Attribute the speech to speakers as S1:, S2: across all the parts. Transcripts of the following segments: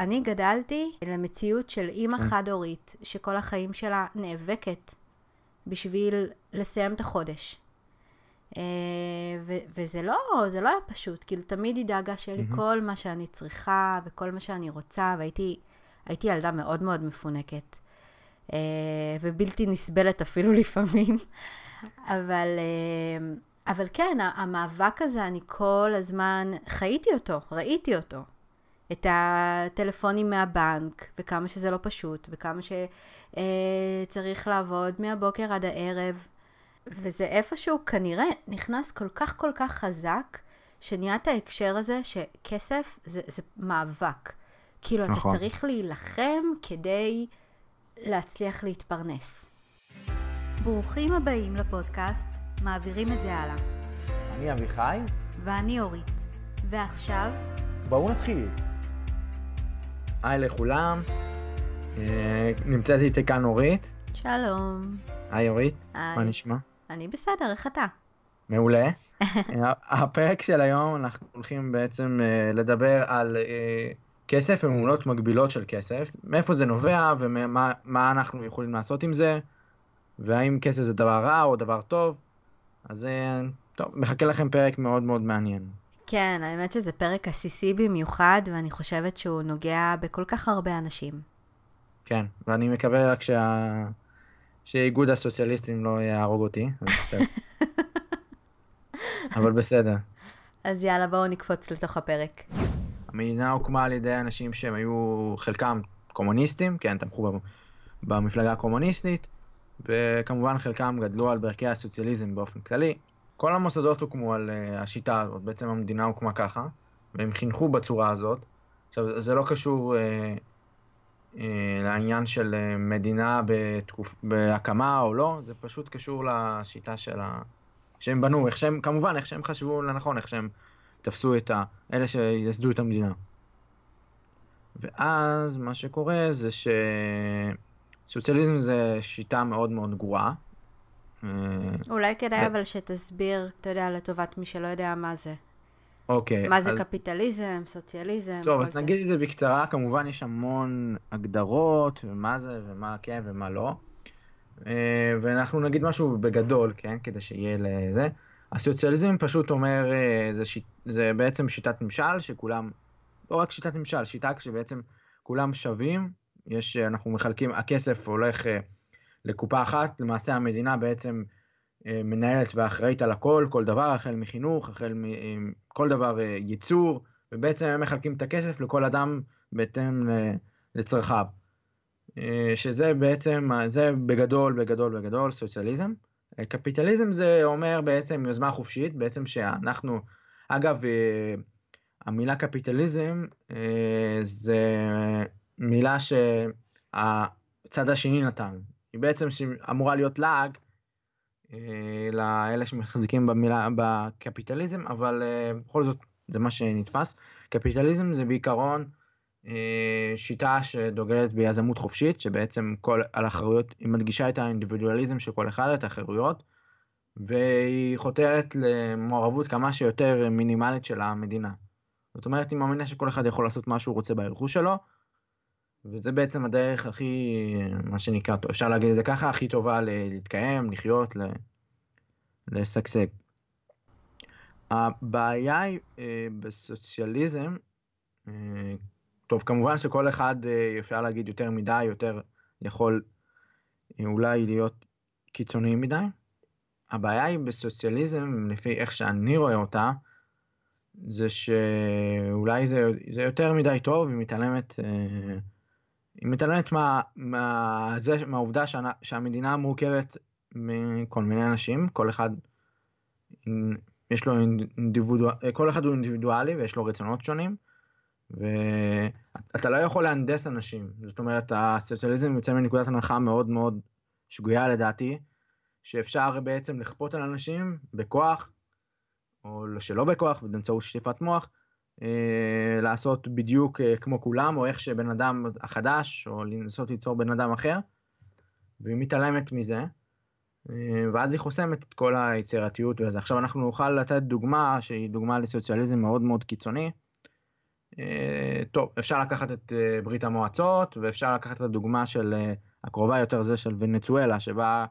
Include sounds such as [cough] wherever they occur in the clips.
S1: אני גדלתי למציאות של אימא כן. חד-הורית, שכל החיים שלה נאבקת בשביל לסיים את החודש. אה, ו- וזה לא, זה לא היה פשוט, כאילו תמיד היא דאגה שיהיה לי. כל מה שאני צריכה וכל מה שאני רוצה, והייתי ילדה מאוד מאוד מפונקת, אה, ובלתי נסבלת אפילו [laughs] לפעמים, אבל, אה, אבל כן, המאבק הזה, אני כל הזמן חייתי אותו, ראיתי אותו. את הטלפונים מהבנק, וכמה שזה לא פשוט, וכמה שצריך לעבוד מהבוקר עד הערב. וזה איפשהו כנראה נכנס כל כך כל כך חזק, שנהיה את ההקשר הזה שכסף זה, זה מאבק. כאילו, נכון. אתה צריך להילחם כדי להצליח להתפרנס. ברוכים הבאים לפודקאסט, מעבירים את זה הלאה.
S2: אני אביחי.
S1: ואני אורית. ועכשיו...
S2: בואו נתחיל. היי לכולם, אה, נמצאת איתי כאן אורית.
S1: שלום.
S2: היי אורית, היי. מה נשמע?
S1: אני בסדר, איך אתה?
S2: מעולה. [laughs] הפרק של היום אנחנו הולכים בעצם uh, לדבר על כסף ומעולות מקבילות של כסף, מאיפה זה נובע ומה אנחנו יכולים לעשות עם זה, והאם כסף זה דבר רע או דבר טוב. אז טוב, מחכה לכם פרק מאוד מאוד מעניין.
S1: כן, האמת שזה פרק עסיסי במיוחד, ואני חושבת שהוא נוגע בכל כך הרבה אנשים.
S2: כן, ואני מקווה רק שה... שאיגוד הסוציאליסטים לא יהרוג אותי, בסדר. [laughs] אבל בסדר.
S1: אז יאללה, בואו נקפוץ לתוך הפרק.
S2: המדינה הוקמה על ידי אנשים שהם היו חלקם קומוניסטים, כן, תמכו במפלגה הקומוניסטית, וכמובן חלקם גדלו על ברכי הסוציאליזם באופן כללי. כל המוסדות הוקמו על uh, השיטה הזאת, בעצם המדינה הוקמה ככה, והם חינכו בצורה הזאת. עכשיו, זה לא קשור uh, אה, לעניין של אה, מדינה בתקופ... בהקמה או לא, זה פשוט קשור לשיטה של ה... שהם בנו, איך שהם, כמובן, איך שהם חשבו לנכון, איך שהם תפסו את ה... אלה שייסדו את המדינה. ואז מה שקורה זה שסוציאליזם זה שיטה מאוד מאוד גרועה.
S1: אה, אולי כדאי אבל שתסביר, אתה יודע, לטובת מי שלא יודע מה זה.
S2: אוקיי.
S1: מה זה אז... קפיטליזם, סוציאליזם,
S2: טוב, אז זה. נגיד את זה בקצרה, כמובן יש המון הגדרות, ומה זה, ומה כן ומה לא. אה, ואנחנו נגיד משהו בגדול, כן, כדי שיהיה לזה. הסוציאליזם פשוט אומר, אה, זה, שיט, זה בעצם שיטת ממשל שכולם, לא רק שיטת ממשל, שיטה שבעצם כולם שווים, יש, אנחנו מחלקים, הכסף הולך אה, לקופה אחת, למעשה המדינה בעצם אה, מנהלת ואחראית על הכל, כל דבר, החל מחינוך, החל מכל דבר אה, ייצור, ובעצם הם מחלקים את הכסף לכל אדם בהתאם לצרכיו. אה, שזה בעצם, זה בגדול, בגדול, בגדול סוציאליזם. קפיטליזם זה אומר בעצם יוזמה חופשית, בעצם שאנחנו, אגב, המילה קפיטליזם זה מילה שהצד השני נתן. היא בעצם אמורה להיות לעג אה, לאלה שמחזיקים במילה, בקפיטליזם, אבל אה, בכל זאת זה מה שנתפס. קפיטליזם זה בעיקרון אה, שיטה שדוגלת ביזמות חופשית, שבעצם כל, על אחריות, היא מדגישה את האינדיבידואליזם של כל אחד, את החירויות, והיא חותרת למעורבות כמה שיותר מינימלית של המדינה. זאת אומרת, היא מאמינה שכל אחד יכול לעשות מה שהוא רוצה ברכוש שלו, וזה בעצם הדרך הכי, מה שנקרא, אפשר להגיד את זה ככה, הכי טובה להתקיים, לחיות, לשגשג. הבעיה היא אה, בסוציאליזם, אה, טוב, כמובן שכל אחד, אה, אפשר להגיד יותר מדי, יותר יכול אולי להיות קיצוני מדי. הבעיה היא בסוציאליזם, לפי איך שאני רואה אותה, זה שאולי זה, זה יותר מדי טוב, היא מתעלמת היא מתעלמת מה, מה, זה, מהעובדה שה, שהמדינה מורכבת מכל מיני אנשים, כל אחד יש לו אינדיבידואל, כל אחד הוא אינדיבידואלי ויש לו רצונות שונים, ואתה לא יכול להנדס אנשים, זאת אומרת הסוציאליזם יוצא מנקודת הנחה מאוד מאוד שגויה לדעתי, שאפשר בעצם לכפות על אנשים בכוח, או שלא בכוח, באמצעות שטיפת מוח, לעשות בדיוק אה, כמו כולם, או איך שבן אדם החדש, או לנסות ליצור בן אדם אחר, והיא מתעלמת מזה, אה, ואז היא חוסמת את כל היצירתיות וזה. עכשיו אנחנו נוכל לתת דוגמה, שהיא דוגמה לסוציאליזם מאוד מאוד קיצוני, אה, טוב, אפשר לקחת את אה, ברית המועצות, ואפשר לקחת את הדוגמה של אה, הקרובה יותר זה של ונצואלה, שבה,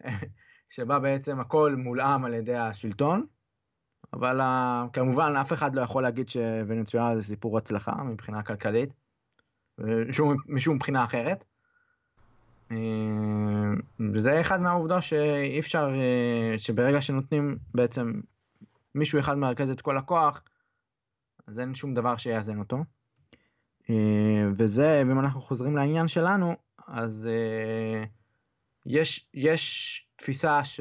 S2: [laughs] שבה בעצם הכל מולאם על ידי השלטון, אבל כמובן אף אחד לא יכול להגיד שוונצואלה זה סיפור הצלחה מבחינה כלכלית, משום, משום מבחינה אחרת. וזה אחד מהעובדות שאי אפשר, שברגע שנותנים בעצם מישהו אחד מרכז את כל הכוח, אז אין שום דבר שיאזן אותו. אה, וזה, ואם אנחנו חוזרים לעניין שלנו, אז אה, יש, יש תפיסה ש,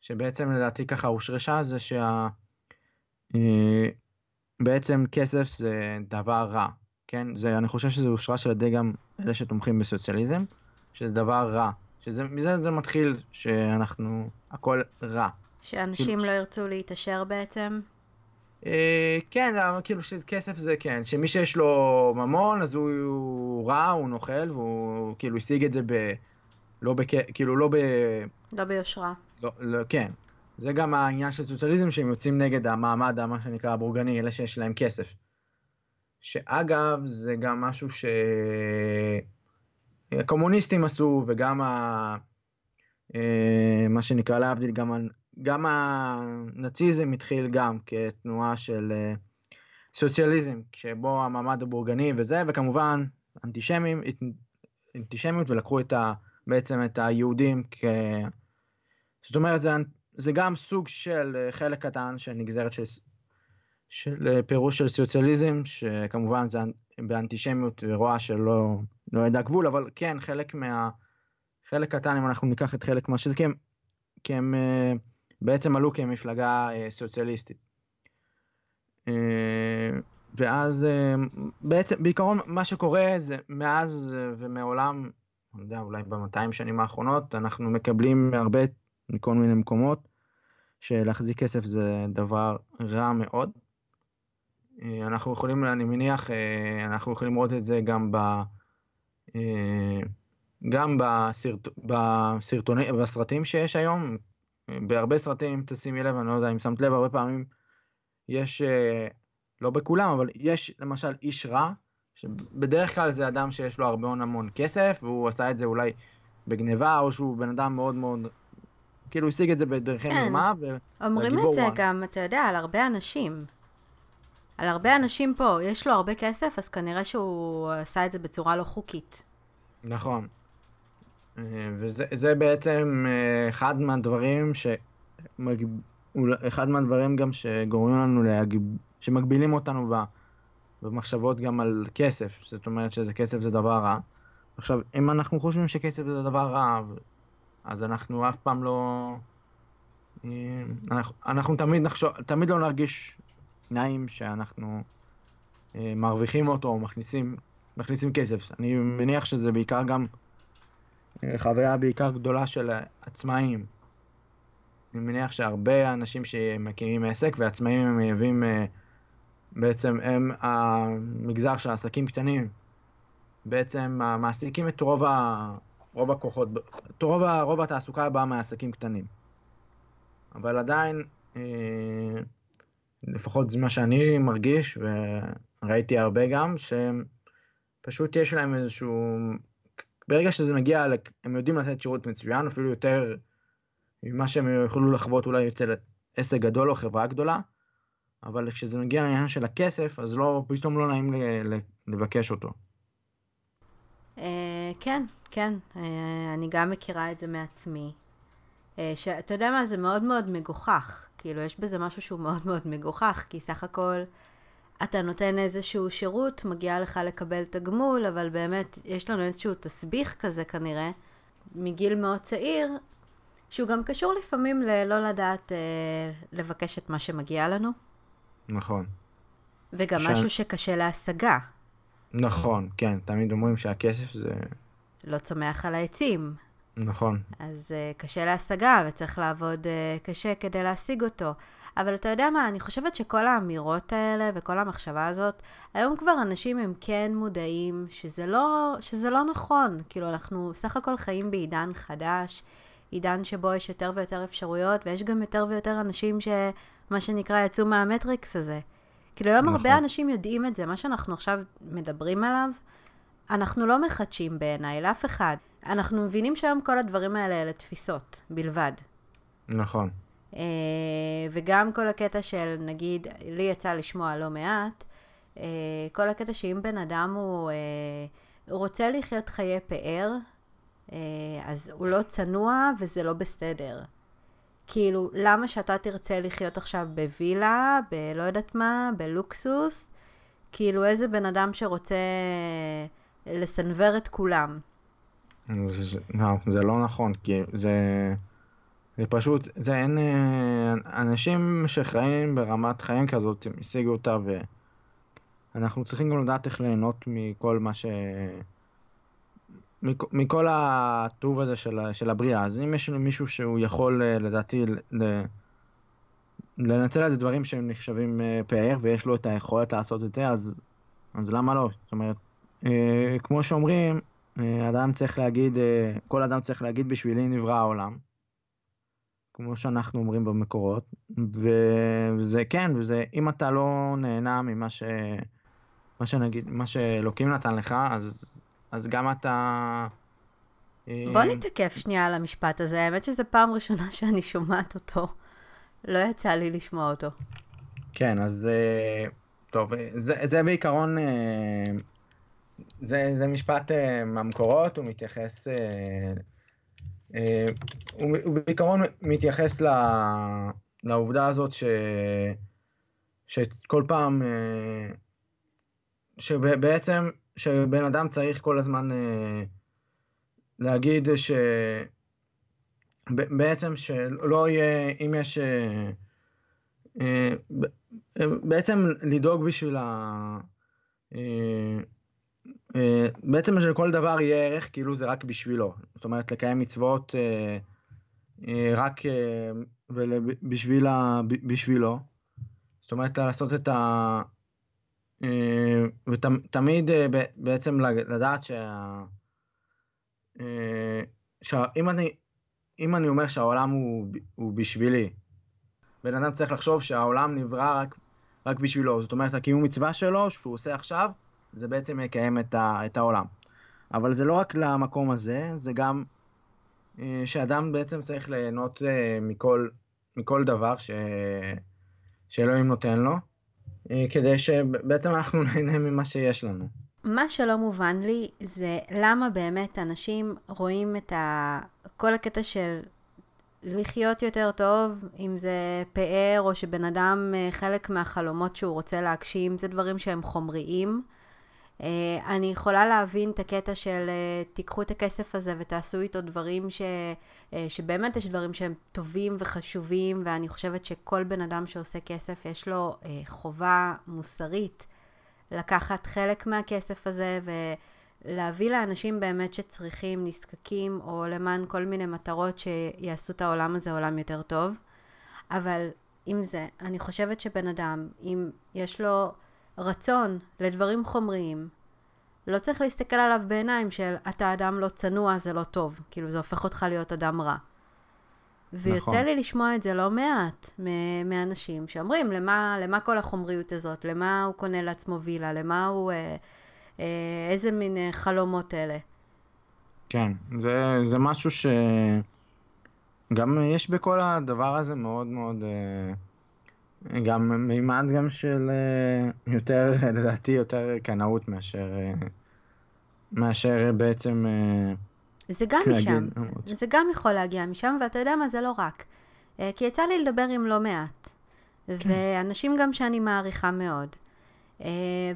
S2: שבעצם לדעתי ככה הושרשה, זה שבעצם אה, כסף זה דבר רע, כן? זה, אני חושב שזה הושרש על ידי גם אלה שתומכים בסוציאליזם, שזה דבר רע. שזה, מזה זה מתחיל שאנחנו, הכל רע.
S1: שאנשים כאילו, לא ירצו להתעשר בעצם?
S2: אה, כן, כאילו שכסף זה כן, שמי שיש לו ממון אז הוא, הוא רע, הוא נוכל, והוא כאילו השיג את זה ב... לא בכ... כאילו לא ב...
S1: לא ביושרה.
S2: לא, לא, כן. זה גם העניין של סוציאליזם, שהם יוצאים נגד המעמד, מה שנקרא הבורגני, אלה שיש להם כסף. שאגב, זה גם משהו שהקומוניסטים עשו, וגם ה... אה, מה שנקרא להבדיל, גם גם הנאציזם התחיל גם כתנועה של אה, סוציאליזם, שבו המעמד הבורגני וזה, וכמובן אנטישמים, אנטישמיות, ולקחו את ה, בעצם את היהודים כ... זאת אומרת, זה, זה גם סוג של אה, חלק קטן של נגזרת של, של אה, פירוש של סוציאליזם, שכמובן זה באנטישמיות ורוע שלא לא ידע גבול, אבל כן, חלק מה... חלק קטן, אם אנחנו ניקח את חלק מה שזה, כי הם, כי הם בעצם עלו כמפלגה אה, סוציאליסטית. אה, ואז אה, בעצם, בעיקרון מה שקורה זה מאז ומעולם, אני יודע, אולי ב-200 שנים האחרונות, אנחנו מקבלים הרבה מכל מיני מקומות, שלהחזיק כסף זה דבר רע מאוד. אנחנו יכולים, אני מניח, אנחנו יכולים לראות את זה גם ב... גם בסרט... בסרטונים, בסרטים שיש היום, בהרבה סרטים, אם תשימי לב, אני לא יודע אם שמת לב, הרבה פעמים יש, אה, לא בכולם, אבל יש למשל איש רע, שבדרך כלל זה אדם שיש לו הרבה המון כסף, והוא עשה את זה אולי בגניבה, או שהוא בן אדם מאוד מאוד, כאילו השיג את זה בדרכי כן. מרמה,
S1: אומרים את זה גם, אתה יודע, על הרבה אנשים. על הרבה אנשים פה, יש לו הרבה כסף, אז כנראה שהוא עשה את זה בצורה לא חוקית.
S2: נכון. אה, וזה בעצם אה, אחד מהדברים ש... אחד מהדברים גם שגורמים לנו להגיב... שמגבילים אותנו במחשבות גם על כסף, זאת אומרת שזה כסף זה דבר רע. עכשיו, אם אנחנו חושבים שכסף זה דבר רע, אז אנחנו אף פעם לא... אה, אנחנו, אנחנו תמיד נחשוב, תמיד לא נרגיש נעים שאנחנו מרוויחים אותו או מכניסים, מכניסים כסף. אני מניח שזה בעיקר גם חוויה בעיקר גדולה של עצמאים. אני מניח שהרבה אנשים שמקימים עסק ועצמאים הם מייבאים, אה, בעצם הם המגזר של עסקים קטנים. בעצם מעסיקים את רוב, ה, רוב הכוחות, רוב, רוב התעסוקה באה מעסקים קטנים. אבל עדיין, אה, לפחות זה מה שאני מרגיש, וראיתי הרבה גם, שפשוט יש להם איזשהו ברגע שזה מגיע, הם יודעים לתת שירות מצוין, אפילו יותר ממה שהם יכולו לחוות אולי אצל עסק גדול או חברה גדולה, אבל כשזה מגיע לעניין של הכסף, אז לא, פתאום לא נעים לבקש אותו.
S1: אה, כן, כן, אה, אני גם מכירה את זה מעצמי. אה, שאתה יודע מה, זה מאוד מאוד מגוחך. כאילו, יש בזה משהו שהוא מאוד מאוד מגוחך, כי סך הכל... אתה נותן איזשהו שירות, מגיע לך לקבל תגמול, אבל באמת יש לנו איזשהו תסביך כזה כנראה, מגיל מאוד צעיר, שהוא גם קשור לפעמים ללא לדעת אה, לבקש את מה שמגיע לנו.
S2: נכון.
S1: וגם ש... משהו שקשה להשגה.
S2: נכון, כן, תמיד אומרים שהכסף זה...
S1: לא צומח על העצים.
S2: נכון.
S1: אז uh, קשה להשגה וצריך לעבוד uh, קשה כדי להשיג אותו. אבל אתה יודע מה, אני חושבת שכל האמירות האלה וכל המחשבה הזאת, היום כבר אנשים הם כן מודעים שזה לא, שזה לא נכון. כאילו, אנחנו סך הכל חיים בעידן חדש, עידן שבו יש יותר ויותר אפשרויות, ויש גם יותר ויותר אנשים שמה שנקרא יצאו מהמטריקס הזה. כאילו היום
S2: נכון.
S1: הרבה אנשים יודעים את זה, מה שאנחנו עכשיו מדברים עליו, אנחנו לא מחדשים בעיניי לאף אחד. אנחנו מבינים שהיום כל הדברים האלה אלה תפיסות בלבד.
S2: נכון.
S1: אה, וגם כל הקטע של, נגיד, לי יצא לשמוע לא מעט, אה, כל הקטע שאם בן אדם הוא, הוא רוצה לחיות חיי פאר, אה, אז הוא לא צנוע וזה לא בסדר. כאילו, למה שאתה תרצה לחיות עכשיו בווילה, בלא יודעת מה, בלוקסוס? כאילו, איזה בן אדם שרוצה לסנוור את כולם.
S2: זה, לא, זה לא נכון, כי זה, זה פשוט, זה אין, אה, אנשים שחיים ברמת חיים כזאת, הם השיגו אותה, ואנחנו צריכים גם לדעת איך ליהנות מכל מה ש... מכ- מכל הטוב הזה של, של הבריאה. אז אם יש מישהו שהוא יכול, אה, לדעתי, ל- לנצל את הדברים שהם נחשבים אה, פאר, ויש לו את היכולת לעשות את זה, אז, אז למה לא? זאת אומרת, אה, כמו שאומרים, אה, אדם צריך להגיד, אה, כל אדם צריך להגיד בשבילי נברא העולם. כמו שאנחנו אומרים במקורות, ו- וזה כן, וזה, אם אתה לא נהנה ממה ש... מה שנגיד, מה שאלוקים נתן לך, אז, אז גם אתה... אה,
S1: בוא נתעכב שנייה על המשפט הזה, האמת שזו פעם ראשונה שאני שומעת אותו. לא יצא לי לשמוע אותו.
S2: כן, אז אה, טוב, אה, זה, זה בעיקרון, זה, זה משפט מהמקורות, הוא מתייחס, הוא, הוא בעיקרון מתייחס ל, לעובדה הזאת ש, שכל פעם, שבעצם, שבן אדם צריך כל הזמן אה, להגיד ש... ב- בעצם שלא יהיה, אם יש... אה, אה, בעצם לדאוג בשביל ה... בעצם שלכל דבר יהיה ערך כאילו זה רק בשבילו. זאת אומרת, לקיים מצוות רק בשבילו. זאת אומרת, לעשות את ה... אה, ותמיד בעצם לדעת שה... אה, שאם אני, אם אני אומר שהעולם הוא, הוא בשבילי, בן אדם צריך לחשוב שהעולם נברא רק, רק בשבילו. זאת אומרת, הקיום מצווה שלו, שהוא עושה עכשיו, זה בעצם יקיים את, ה, את העולם. אבל זה לא רק למקום הזה, זה גם אה, שאדם בעצם צריך ליהנות אה, מכל, מכל דבר ש, שאלוהים נותן לו, אה, כדי שבעצם אנחנו [laughs] נהנה ממה שיש לנו.
S1: מה שלא מובן לי זה למה באמת אנשים רואים את ה... כל הקטע של לחיות יותר טוב, אם זה פאר או שבן אדם, חלק מהחלומות שהוא רוצה להגשים, זה דברים שהם חומריים. אני יכולה להבין את הקטע של תיקחו את הכסף הזה ותעשו איתו דברים ש... שבאמת יש דברים שהם טובים וחשובים, ואני חושבת שכל בן אדם שעושה כסף יש לו חובה מוסרית לקחת חלק מהכסף הזה ולהביא לאנשים באמת שצריכים, נזקקים, או למען כל מיני מטרות שיעשו את העולם הזה עולם יותר טוב. אבל עם זה, אני חושבת שבן אדם, אם יש לו רצון לדברים חומריים, לא צריך להסתכל עליו בעיניים של אתה אדם לא צנוע, זה לא טוב. כאילו, זה הופך אותך להיות אדם רע. ויוצא נכון. לי לשמוע את זה לא מעט מאנשים שאומרים, למה, למה כל החומריות הזאת? למה הוא קונה לעצמו וילה? למה הוא... אה, אה, איזה מין אה, חלומות אלה?
S2: כן, זה, זה משהו ש... גם יש בכל הדבר הזה מאוד מאוד... אה, גם מימד גם של אה, יותר, [laughs] לדעתי, יותר קנאות מאשר... אה, מאשר בעצם... אה,
S1: זה גם משם, זה גם יכול להגיע משם, ואתה יודע מה, זה לא רק. כי יצא לי לדבר עם לא מעט, כן. ואנשים גם שאני מעריכה מאוד.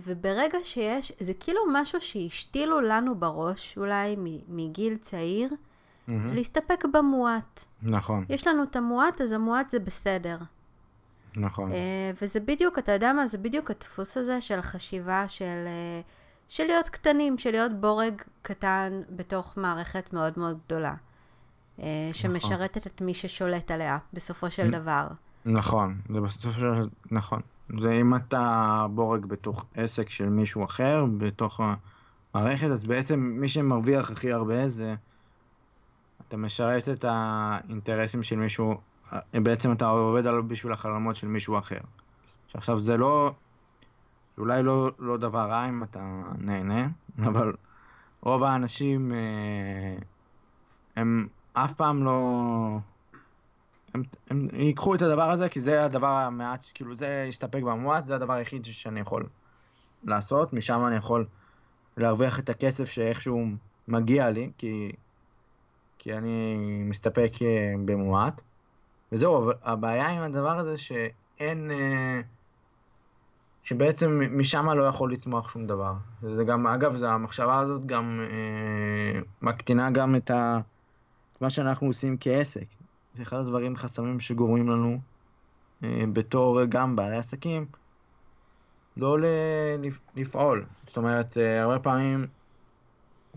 S1: וברגע שיש, זה כאילו משהו שהשתילו לנו בראש, אולי מגיל צעיר, mm-hmm. להסתפק במועט.
S2: נכון.
S1: יש לנו את המועט, אז המועט זה בסדר.
S2: נכון.
S1: וזה בדיוק, אתה יודע מה, זה בדיוק הדפוס הזה של החשיבה של... של להיות קטנים, של להיות בורג קטן בתוך מערכת מאוד מאוד גדולה, שמשרתת נכון. את מי ששולט עליה, בסופו של דבר.
S2: נכון, זה בסופו של דבר, נכון. זה אם אתה בורג בתוך עסק של מישהו אחר, בתוך המערכת, אז בעצם מי שמרוויח הכי הרבה זה, אתה משרת את האינטרסים של מישהו, בעצם אתה עובד עליו בשביל החלומות של מישהו אחר. שעכשיו זה לא... אולי לא, לא דבר רע אם אתה נהנה, אבל רוב האנשים אה, הם אף פעם לא... הם, הם ייקחו את הדבר הזה כי זה הדבר המעט, כאילו זה יסתפק במועט, זה הדבר היחיד שאני יכול לעשות, משם אני יכול להרוויח את הכסף שאיכשהו מגיע לי, כי, כי אני מסתפק אה, במועט. וזהו, הבעיה עם הדבר הזה שאין... אה, שבעצם משם לא יכול לצמוח שום דבר. זה גם, אגב, זה, המחשבה הזאת גם אה, מקטינה גם את, ה, מה שאנחנו עושים כעסק. זה אחד הדברים, חסמים שגורמים לנו אה, בתור גם בעלי עסקים, לא לפעול. זאת אומרת, אה, הרבה פעמים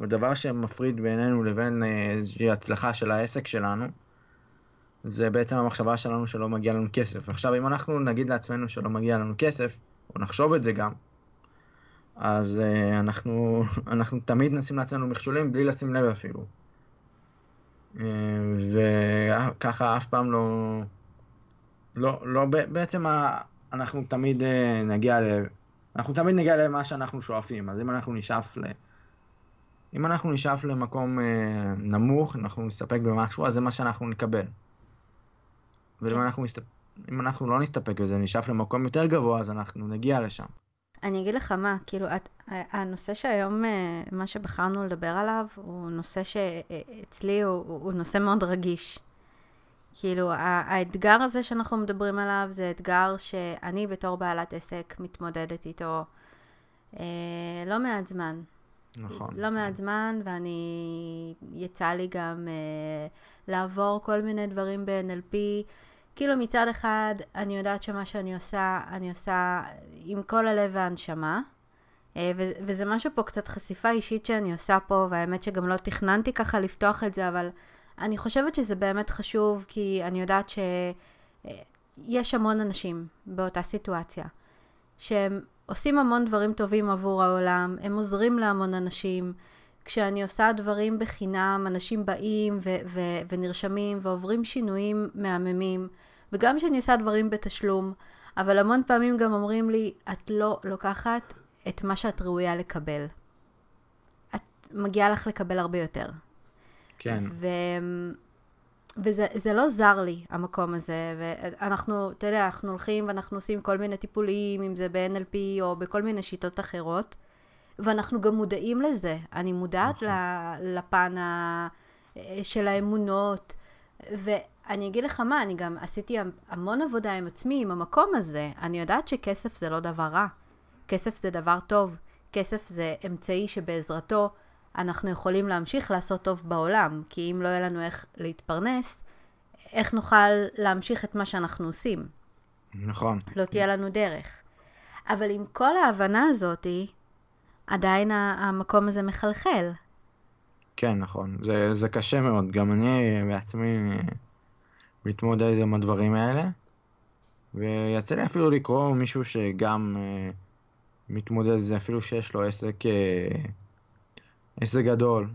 S2: הדבר שמפריד בינינו לבין אה, איזושהי הצלחה של העסק שלנו, זה בעצם המחשבה שלנו שלא מגיע לנו כסף. עכשיו, אם אנחנו נגיד לעצמנו שלא מגיע לנו כסף, או נחשוב את זה גם, אז uh, אנחנו, [laughs] אנחנו תמיד נשים לעצמנו מכשולים בלי לשים לב אפילו. Uh, וככה אף פעם לא... לא, לא בעצם אנחנו תמיד uh, נגיע ל... אנחנו תמיד נגיע למה שאנחנו שואפים, אז אם אנחנו נשאף ל... אם אנחנו נשאף למקום נמוך, אנחנו נסתפק במשהו, אז זה מה שאנחנו נקבל. ואם כן. אנחנו. אם אנחנו לא נסתפק בזה, נשאף למקום יותר גבוה, אז אנחנו נגיע לשם.
S1: אני אגיד לך מה, כאילו, את, הנושא שהיום, אה, מה שבחרנו לדבר עליו, הוא נושא שאצלי הוא, הוא נושא מאוד רגיש. כאילו, האתגר הזה שאנחנו מדברים עליו, זה אתגר שאני בתור בעלת עסק מתמודדת איתו אה, לא מעט זמן.
S2: נכון.
S1: לא מעט זמן, ואני, יצא לי גם אה, לעבור כל מיני דברים ב-NLP. כאילו מצד אחד, אני יודעת שמה שאני עושה, אני עושה עם כל הלב והנשמה. אה, וזה משהו פה קצת חשיפה אישית שאני עושה פה, והאמת שגם לא תכננתי ככה לפתוח את זה, אבל אני חושבת שזה באמת חשוב, כי אני יודעת שיש המון אנשים באותה סיטואציה, שהם עושים המון דברים טובים עבור העולם, הם עוזרים להמון אנשים. כשאני עושה דברים בחינם, אנשים באים ו- ו- ונרשמים ועוברים שינויים מהממים, וגם כשאני עושה דברים בתשלום, אבל המון פעמים גם אומרים לי, את לא לוקחת את מה שאת ראויה לקבל. את מגיעה לך לקבל הרבה יותר.
S2: כן.
S1: ו... וזה לא זר לי, המקום הזה, ואנחנו, אתה יודע, אנחנו הולכים ואנחנו עושים כל מיני טיפולים, אם זה ב-NLP או בכל מיני שיטות אחרות, ואנחנו גם מודעים לזה. אני מודעת נכון. לפן ה... של האמונות, ואני אגיד לך מה, אני גם עשיתי המון עבודה עם עצמי, עם המקום הזה. אני יודעת שכסף זה לא דבר רע. כסף זה דבר טוב. כסף זה אמצעי שבעזרתו אנחנו יכולים להמשיך לעשות טוב בעולם, כי אם לא יהיה לנו איך להתפרנס, איך נוכל להמשיך את מה שאנחנו עושים?
S2: נכון.
S1: לא תהיה לנו דרך. אבל עם כל ההבנה הזאתי, עדיין המקום הזה מחלחל.
S2: כן, נכון. זה, זה קשה מאוד. גם אני בעצמי מתמודד עם הדברים האלה. ויצא לי אפילו לקרוא מישהו שגם uh, מתמודד עם זה, אפילו שיש לו עסק, עסק גדול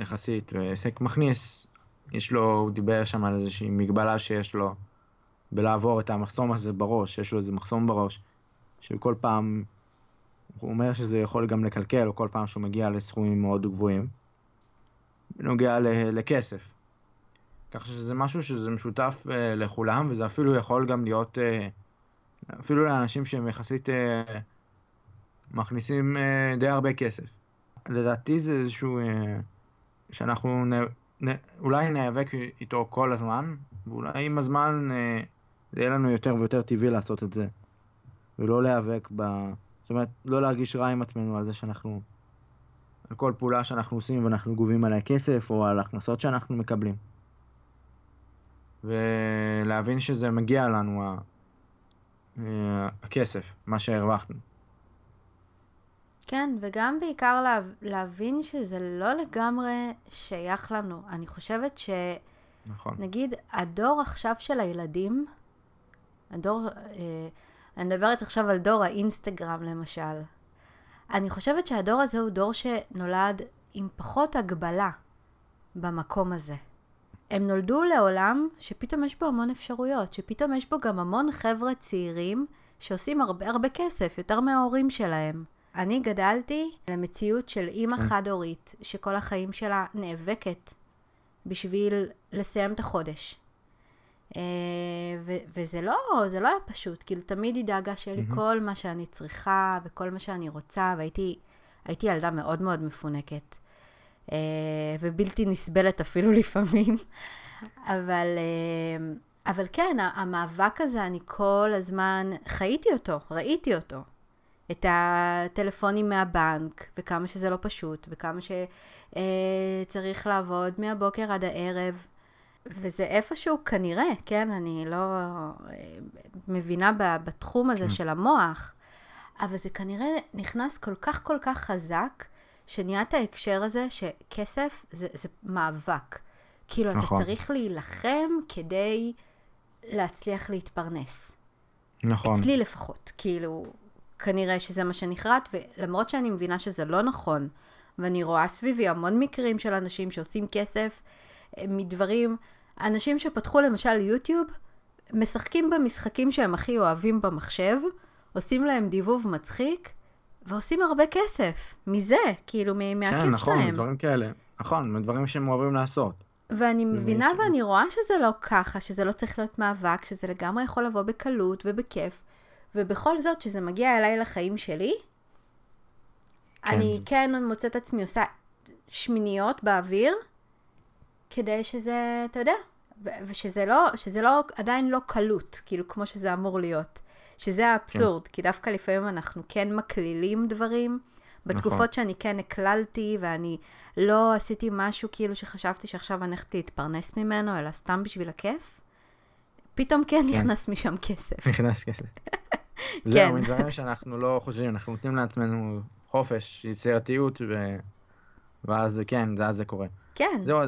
S2: יחסית, ועסק מכניס. יש לו, הוא דיבר שם על איזושהי מגבלה שיש לו בלעבור את המחסום הזה בראש, יש לו איזה מחסום בראש, שכל פעם, הוא אומר שזה יכול גם לקלקל, או כל פעם שהוא מגיע לסכומים מאוד גבוהים. בנוגע לכסף. כך שזה משהו שזה משותף uh, לכולם, וזה אפילו יכול גם להיות, uh, אפילו לאנשים שהם יחסית uh, מכניסים uh, די הרבה כסף. לדעתי זה איזשהו, uh, שאנחנו נ, נ, אולי ניאבק איתו כל הזמן, ואולי עם הזמן uh, זה יהיה לנו יותר ויותר טבעי לעשות את זה, ולא להיאבק ב... זאת אומרת, לא להרגיש רע עם עצמנו על זה שאנחנו על כל פעולה שאנחנו עושים ואנחנו גובים עליה כסף או על הכנסות שאנחנו מקבלים. ולהבין שזה מגיע לנו, אה, הכסף, מה שהרווחנו.
S1: כן, וגם בעיקר לה, להבין שזה לא לגמרי שייך לנו. אני חושבת ש...
S2: נכון.
S1: נגיד, הדור עכשיו של הילדים, הדור, אה, אני מדברת עכשיו על דור האינסטגרם למשל. אני חושבת שהדור הזה הוא דור שנולד עם פחות הגבלה במקום הזה. הם נולדו לעולם שפתאום יש בו המון אפשרויות, שפתאום יש בו גם המון חבר'ה צעירים שעושים הרבה הרבה כסף, יותר מההורים שלהם. אני גדלתי למציאות של אימא
S2: כן.
S1: חד-הורית, שכל החיים שלה נאבקת בשביל לסיים את החודש. אה, ו- וזה לא, זה לא היה פשוט, כאילו תמיד היא דאגה שיהיה לי
S2: מהמם.
S1: כל מה שאני צריכה וכל מה שאני רוצה, והייתי הייתי ילדה מאוד מאוד מפונקת, אה, ובלתי נסבלת אפילו [laughs] לפעמים, אבל, אה, אבל כן, המאבק הזה, אני כל הזמן חייתי אותו, ראיתי אותו. את הטלפונים מהבנק, וכמה שזה לא פשוט, וכמה שצריך לעבוד מהבוקר עד הערב. וזה איפשהו כנראה, כן, אני לא אה, מבינה בתחום הזה
S2: כן.
S1: של המוח, אבל זה כנראה נכנס כל כך כל כך חזק, שנהיה את ההקשר הזה שכסף זה, זה מאבק. כאילו,
S2: נכון.
S1: אתה צריך להילחם כדי להצליח להתפרנס.
S2: נכון.
S1: אצלי לפחות, כאילו, כנראה שזה מה שנחרט, ולמרות שאני מבינה שזה לא נכון, ואני רואה סביבי המון מקרים של אנשים שעושים כסף אה, מדברים, אנשים שפתחו למשל יוטיוב, משחקים במשחקים שהם הכי אוהבים במחשב, עושים להם דיבוב מצחיק, ועושים הרבה כסף מזה, כאילו, מהכיף
S2: כן, נכון,
S1: שלהם.
S2: דברים כאלה. נכון, דברים שהם אוהבים לעשות.
S1: ואני מבינה
S2: בעצם.
S1: ואני רואה שזה לא ככה, שזה לא צריך להיות מאבק, שזה לגמרי יכול לבוא בקלות ובכיף, ובכל זאת, שזה מגיע אליי לחיים שלי,
S2: כן.
S1: אני כן מוצאת עצמי עושה שמיניות באוויר, כדי שזה, אתה יודע, ושזה לא, שזה לא, עדיין לא קלות, כאילו, כמו שזה אמור להיות. שזה האבסורד, כי דווקא לפעמים אנחנו כן מקלילים דברים. בתקופות
S2: נכון.
S1: שאני כן הקללתי, ואני לא עשיתי משהו כאילו שחשבתי שעכשיו אני הולכת להתפרנס ממנו, אלא סתם בשביל הכיף, פתאום כן
S2: כן.
S1: נכנס משם כסף. [laughs]
S2: נכנס כסף. [laughs] זהו, מדברים שאנחנו לא חושבים, אנחנו נותנים לעצמנו חופש, יצירתיות, ו... ואז כן, זה אז זה קורה.
S1: כן,
S2: זהו,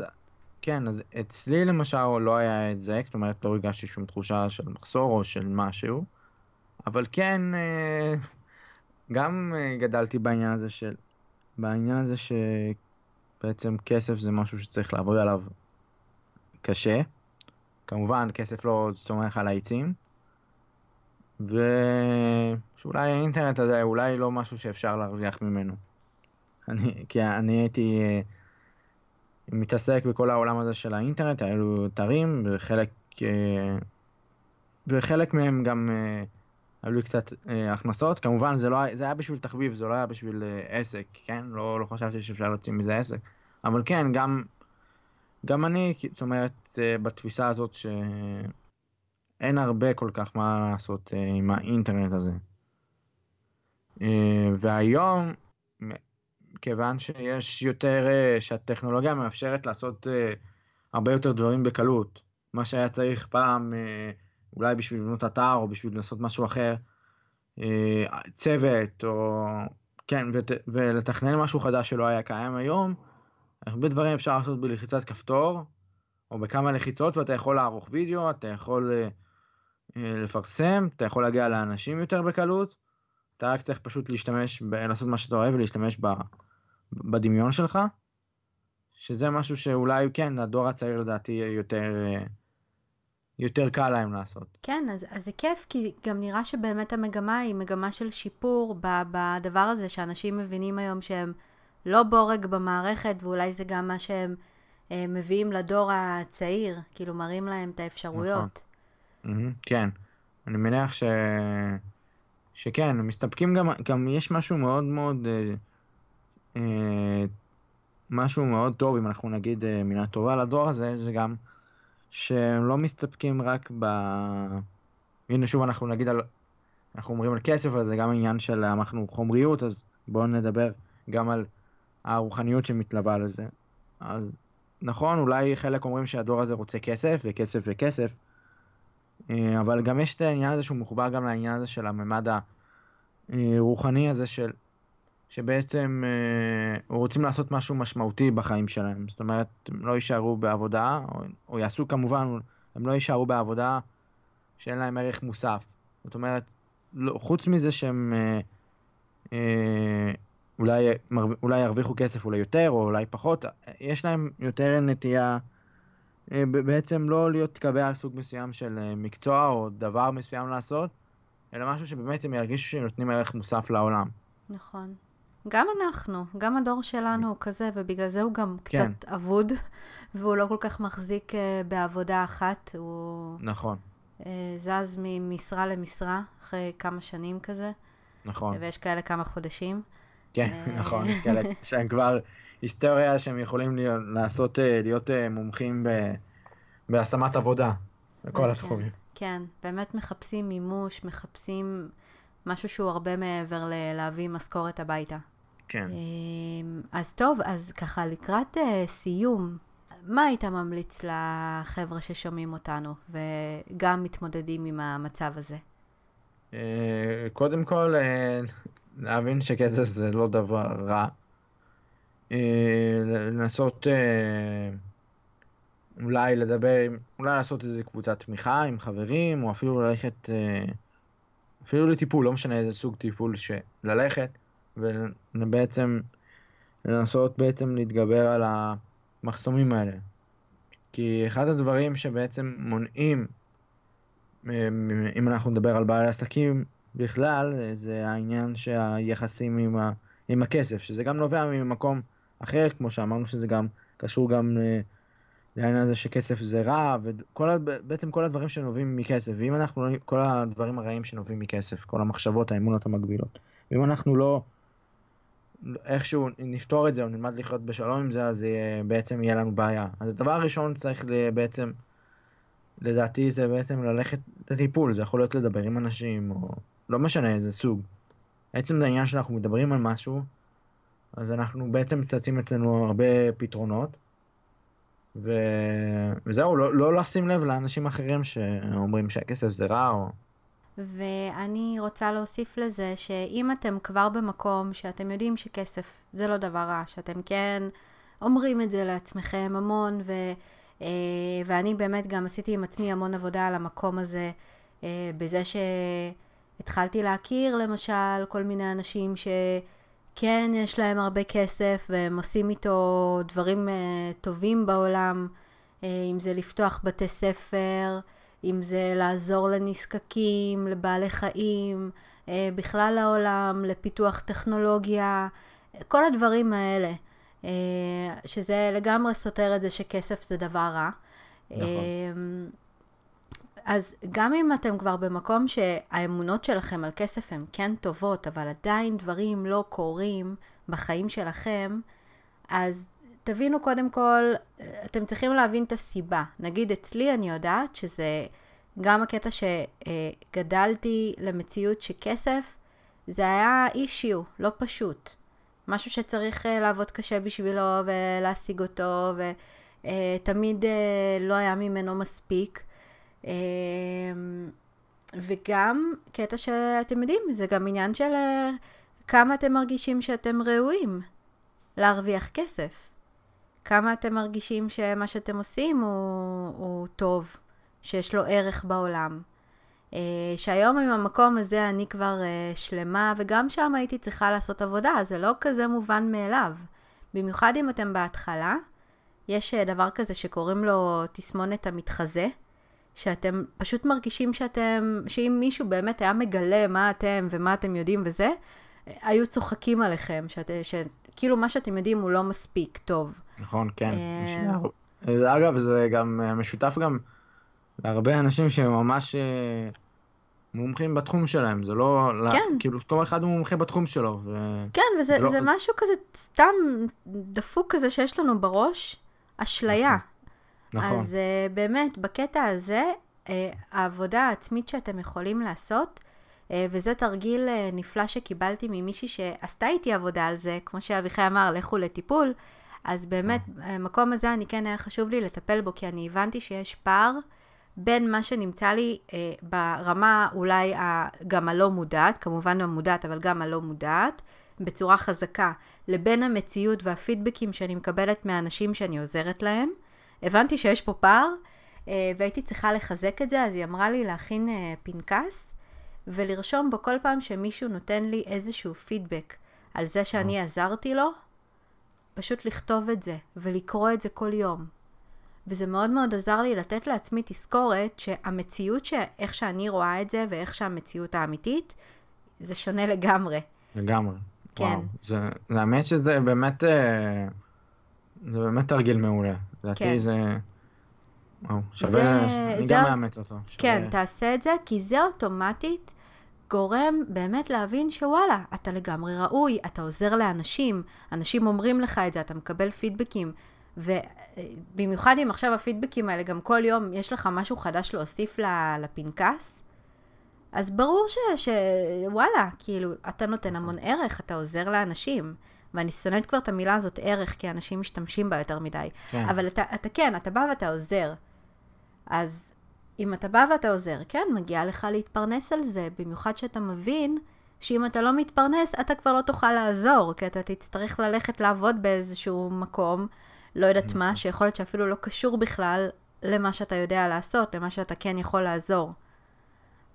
S2: כן, אז אצלי למשל לא היה את זה, זאת אומרת לא הרגשתי שום תחושה של מחסור או של משהו, אבל כן, אה, גם אה, גדלתי בעניין הזה של, בעניין הזה שבעצם כסף זה משהו שצריך לעבוד עליו קשה. כמובן, כסף לא צומח על העצים, ושאולי האינטרנט הזה אולי לא משהו שאפשר להרוויח ממנו. אני, כי אני הייתי אה, מתעסק בכל העולם הזה של האינטרנט, היו אתרים, וחלק, אה, וחלק מהם גם אה, היו לי קצת אה, הכנסות. כמובן, זה, לא, זה היה בשביל תחביב, זה לא היה בשביל אה, עסק, כן? לא, לא חשבתי שאפשר להוציא מזה עסק. אבל כן, גם, גם אני, זאת אומרת, אה, בתפיסה הזאת שאין הרבה כל כך מה לעשות אה, עם האינטרנט הזה. אה, והיום, כיוון שיש יותר, אה, שהטכנולוגיה מאפשרת לעשות אה, הרבה יותר דברים בקלות. מה שהיה צריך פעם, אה, אולי בשביל לבנות אתר או בשביל לעשות משהו אחר, צוות או... כן, ות, ולתכנן משהו חדש שלא היה קיים היום, הרבה דברים אפשר לעשות בלחיצת כפתור, או בכמה לחיצות, ואתה יכול לערוך וידאו, אתה יכול לפרסם, אתה יכול להגיע לאנשים יותר בקלות, אתה רק צריך פשוט להשתמש, לעשות מה שאתה אוהב ולהשתמש ב, בדמיון שלך, שזה משהו שאולי כן, לדור הצעיר לדעתי יותר, יותר קל להם לעשות.
S1: כן, אז, אז זה כיף, כי גם נראה שבאמת המגמה היא מגמה של שיפור בדבר הזה, שאנשים מבינים היום שהם לא בורג במערכת, ואולי זה גם מה שהם אה, מביאים לדור הצעיר, כאילו מראים להם את האפשרויות.
S2: מהמם, כן, אני מניח ש... שכן, מסתפקים גם, גם יש משהו מאוד מאוד, אה, אה, משהו מאוד טוב, אם אנחנו נגיד אה, מילה טובה לדור הזה, זה גם שהם לא מסתפקים רק ב... הנה שוב אנחנו נגיד על, אנחנו אומרים על כסף, אז זה גם עניין של אנחנו חומריות, אז בואו נדבר גם על הרוחניות שמתלווה לזה. אז נכון, אולי חלק אומרים שהדור הזה רוצה כסף וכסף וכסף, אבל גם יש את העניין הזה שהוא מחובר גם לעניין הזה של הממד הרוחני הזה של שבעצם אה, רוצים לעשות משהו משמעותי בחיים שלהם. זאת אומרת, הם לא יישארו בעבודה, או, או יעשו כמובן, הם לא יישארו בעבודה שאין להם ערך מוסף. זאת אומרת, לא, חוץ מזה שהם אה, אה, אולי, אולי ירוויחו כסף אולי יותר או אולי פחות, יש להם יותר נטייה אה, בעצם לא להיות קבע על סוג מסוים של אה, מקצוע או דבר מסוים לעשות, אלא משהו שבאמת הם ירגישו שהם נותנים ערך מוסף לעולם.
S1: נכון. גם אנחנו, גם הדור שלנו הוא כזה, ובגלל זה הוא גם
S2: כן.
S1: קצת אבוד, והוא לא כל כך מחזיק אה, בעבודה אחת, הוא
S2: נכון,
S1: אה, זז ממשרה למשרה אחרי כמה שנים כזה,
S2: נכון.
S1: ויש כאלה כמה חודשים.
S2: כן,
S1: אה,
S2: נכון, יש כאלה שהם כבר היסטוריה שהם יכולים להיות, לעשות, אה, להיות אה, מומחים ב, בהשמת עבודה, בכל
S1: כן.
S2: התחומים.
S1: כן, באמת מחפשים מימוש, מחפשים משהו שהוא הרבה מעבר ללהביא משכורת הביתה.
S2: כן.
S1: אז טוב, אז ככה לקראת אה, סיום, מה היית ממליץ לחבר'ה ששומעים אותנו וגם מתמודדים עם המצב הזה?
S2: אה, קודם כל, אה, להבין שכסף זה לא דבר רע. אה, לנסות אה, אולי לדבר, אולי לעשות איזה קבוצת תמיכה עם חברים, או אפילו ללכת, אה, אפילו לטיפול, לא משנה איזה סוג טיפול, ללכת ובעצם לנסות בעצם להתגבר על המחסומים האלה. כי אחד הדברים שבעצם מונעים אם אנחנו נדבר על בעלי עסקים בכלל, זה העניין שהיחסים עם, ה, עם הכסף, שזה גם נובע ממקום אחר, כמו שאמרנו שזה גם קשור גם ל- לעניין הזה שכסף זה רע, ובעצם כל הדברים שנובעים מכסף, ואם אנחנו, לא- כל הדברים הרעים שנובעים מכסף, כל המחשבות, האמונות המקבילות, ואם אנחנו לא איכשהו נפתור את זה או נלמד לחיות בשלום עם זה, אז בעצם יהיה לנו בעיה. אז הדבר הראשון צריך בעצם לדעתי זה בעצם ללכת לטיפול, זה יכול להיות לדבר עם אנשים, או לא משנה איזה סוג. עצם העניין שאנחנו מדברים על משהו, אז אנחנו בעצם מצטטים אצלנו הרבה פתרונות, ו... וזהו, לא, לא לשים לב לאנשים אחרים שאומרים שהכסף זה רע, או...
S1: ואני רוצה להוסיף לזה שאם אתם כבר במקום שאתם יודעים שכסף זה לא דבר רע, שאתם כן אומרים את זה לעצמכם המון, ו, אה, ואני באמת גם עשיתי עם עצמי המון עבודה על המקום הזה, אה, בזה שהתחלתי להכיר למשל כל מיני אנשים שכן יש להם הרבה כסף והם עושים איתו דברים אה, טובים בעולם, אה, אם זה לפתוח בתי ספר, אם זה לעזור לנזקקים, לבעלי חיים, אה, בכלל לעולם, לפיתוח טכנולוגיה, כל הדברים האלה, אה, שזה לגמרי סותר את זה שכסף זה דבר רע.
S2: נכון.
S1: אה, אז גם אם אתם כבר במקום שהאמונות שלכם על כסף הן כן טובות, אבל עדיין דברים לא קורים בחיים שלכם, אז תבינו קודם כל, אתם צריכים להבין את הסיבה. נגיד אצלי אני יודעת שזה גם הקטע שגדלתי למציאות שכסף זה היה אישיו, לא פשוט. משהו שצריך אה, לעבוד קשה בשבילו ולהשיג אותו, ותמיד לא היה ממנו מספיק. אה, וגם קטע שאתם יודעים, זה גם עניין של אה, כמה אתם מרגישים שאתם ראויים להרוויח כסף. כמה אתם מרגישים שמה שאתם עושים הוא, הוא טוב, שיש לו ערך בעולם. Uh, שהיום עם המקום הזה אני כבר uh, שלמה, וגם שם הייתי צריכה לעשות עבודה, זה לא כזה מובן מאליו. במיוחד אם אתם בהתחלה, יש uh, דבר כזה שקוראים לו תסמונת המתחזה, שאתם פשוט מרגישים שאתם, שאם מישהו באמת היה מגלה מה אתם ומה אתם יודעים וזה, היו צוחקים עליכם, שאת, שכאילו מה שאתם יודעים הוא לא מספיק טוב.
S2: נכון, כן.
S1: אה,
S2: אגב, זה גם אה, משותף גם להרבה אנשים שהם ממש אה, מומחים בתחום שלהם, זה לא...
S1: כן.
S2: כאילו, כל אחד הוא מומחה בתחום שלו, ו...
S1: כן, וזה
S2: זה לא-
S1: משהו כזה סתם דפוק כזה שיש לנו בראש, אשליה.
S2: נכון.
S1: אז uh, באמת, בקטע הזה, uh, העבודה העצמית שאתם יכולים לעשות, uh, וזה תרגיל uh, נפלא שקיבלתי ממישהי שעשתה איתי עבודה על זה, כמו שאביחי אמר, לכו לטיפול, אז באמת, המקום הזה אני כן היה חשוב לי לטפל בו, כי אני הבנתי שיש פער בין מה שנמצא לי uh, ברמה אולי ה, גם הלא מודעת, כמובן המודעת, אבל גם הלא מודעת, בצורה חזקה, לבין המציאות והפידבקים שאני מקבלת מהאנשים שאני עוזרת להם. הבנתי שיש פה פער, אה, והייתי צריכה לחזק את זה, אז היא אמרה לי להכין אה, פנקס, ולרשום בו כל פעם שמישהו נותן לי איזשהו פידבק על זה שאני עזרתי לו, פשוט לכתוב את זה, ולקרוא את זה כל יום. וזה מאוד מאוד עזר לי לתת לעצמי תזכורת שהמציאות, איך שאני רואה את זה ואיך שהמציאות האמיתית, זה שונה לגמרי.
S2: לגמרי.
S1: כן.
S2: וואו. זה, האמת שזה באמת, אה, זה באמת תרגיל מעולה. לדעתי
S1: כן.
S2: זה... וואו, שווה,
S1: זה-
S2: אני
S1: זה
S2: גם מאמץ אותו.
S1: כן,
S2: שווה-
S1: תעשה את זה, כי זה אוטומטית גורם באמת להבין שוואלה, אתה לגמרי ראוי, אתה עוזר לאנשים, אנשים אומרים לך את זה, אתה מקבל פידבקים, ובמיוחד אם עכשיו הפידבקים האלה, גם כל יום יש לך משהו חדש להוסיף לפנקס, אז ברור ש... שוואלה, כאילו, אתה נותן המון ערך, אתה עוזר לאנשים. ואני שונאת כבר את המילה הזאת ערך, כי אנשים משתמשים בה יותר מדי.
S2: כן.
S1: אבל אתה, אתה כן, אתה בא ואתה עוזר. אז אם אתה בא ואתה עוזר, כן, מגיע לך להתפרנס על זה, במיוחד שאתה מבין שאם אתה לא מתפרנס, אתה כבר לא תוכל לעזור, כי אתה תצטרך ללכת לעבוד באיזשהו מקום, לא יודעת מה, שיכול להיות שאפילו לא קשור בכלל למה שאתה יודע לעשות, למה שאתה כן יכול לעזור.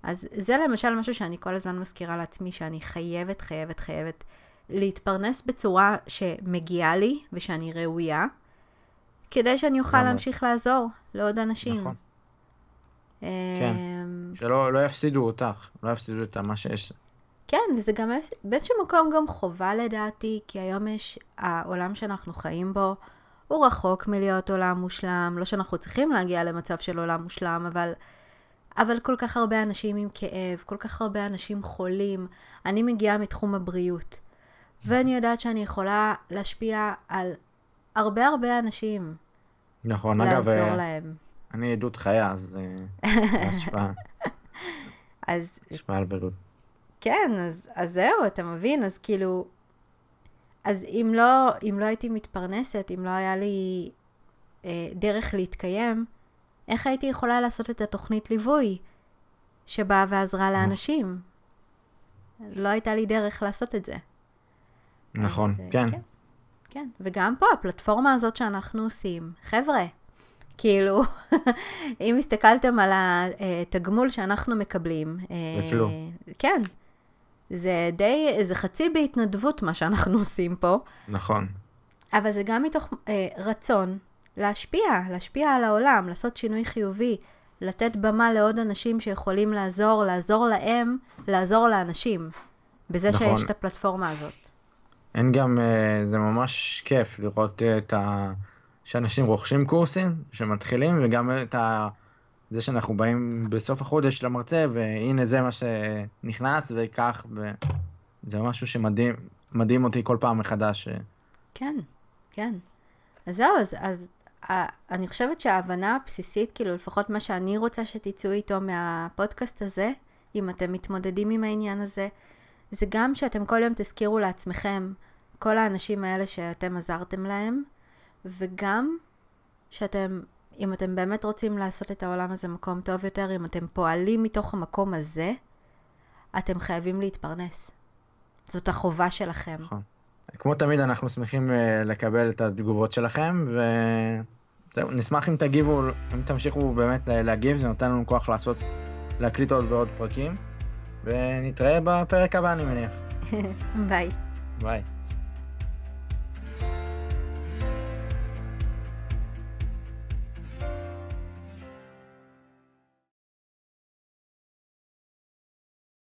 S1: אז זה למשל משהו שאני כל הזמן מזכירה לעצמי, שאני חייבת, חייבת, חייבת להתפרנס בצורה שמגיעה לי ושאני ראויה, כדי שאני אוכל. להמשיך לעזור לעוד אנשים.
S2: נכון.
S1: אמ,
S2: שלא לא יפסידו אותך, לא יפסידו את מה שיש.
S1: כן, וזה גם באיז- באיזשהו מקום גם חובה לדעתי, כי היום יש, העולם שאנחנו חיים בו, הוא רחוק מלהיות עולם מושלם, לא שאנחנו צריכים להגיע למצב של עולם מושלם, אבל, אבל כל כך הרבה אנשים עם כאב, כל כך הרבה אנשים חולים. אני מגיעה מתחום הבריאות, ואני יודעת שאני יכולה להשפיע על הרבה הרבה אנשים,
S2: נכון, אגב, אה,
S1: להם.
S2: אני עדות חיה, אז אה, [laughs] השפעה
S1: אז
S2: השפעה על בריאות.
S1: כן, אז, אז זהו, אתה מבין? אז כאילו... אז אם לא, אם לא הייתי מתפרנסת, אם לא היה לי אה, דרך להתקיים, איך הייתי יכולה לעשות את התוכנית ליווי שבאה ועזרה לאנשים? לא הייתה לי דרך לעשות את זה.
S2: נכון,
S1: אז, אה,
S2: כן.
S1: כן. כן, וגם פה הפלטפורמה הזאת שאנחנו עושים, חבר'ה, כאילו, [laughs] אם הסתכלתם על התגמול שאנחנו מקבלים, אה,
S2: זה כלום.
S1: כן, זה די, זה חצי בהתנדבות מה שאנחנו [laughs] עושים פה,
S2: נכון.
S1: אבל זה גם מתוך אה, רצון להשפיע, להשפיע על העולם, לעשות שינוי חיובי, לתת במה לעוד אנשים שיכולים לעזור, לעזור להם, לעזור לאנשים, בזה
S2: נכון.
S1: שיש את הפלטפורמה הזאת.
S2: אין גם, אה, זה ממש כיף לראות אה, את ה... שאנשים רוכשים קורסים, שמתחילים, וגם את ה... זה שאנחנו באים בסוף החודש למרצה, והנה זה מה שנכנס, וכך, וזה משהו שמדהים מדהים אותי כל פעם מחדש. אה,
S1: כן, כן. אז זהו, אז, אז אני חושבת שההבנה הבסיסית, כאילו לפחות מה שאני רוצה שתצאו איתו מהפודקאסט הזה, אם אתם מתמודדים עם העניין הזה, זה גם שאתם כל יום תזכירו לעצמכם כל האנשים האלה שאתם עזרתם להם, וגם שאתם, אם אתם באמת רוצים לעשות את העולם הזה מקום טוב יותר, אם אתם פועלים מתוך המקום הזה, אתם חייבים להתפרנס. זאת החובה שלכם.
S2: נכון. כמו תמיד, אנחנו שמחים אה, לקבל את התגובות שלכם, וזהו, נשמח אם תגיבו, אם תמשיכו באמת להגיב, זה נותן לנו כוח לעשות, להקליט עוד ועוד פרקים, ונתראה בפרק הבא, אני מניח. [laughs]
S1: ביי.
S2: ביי.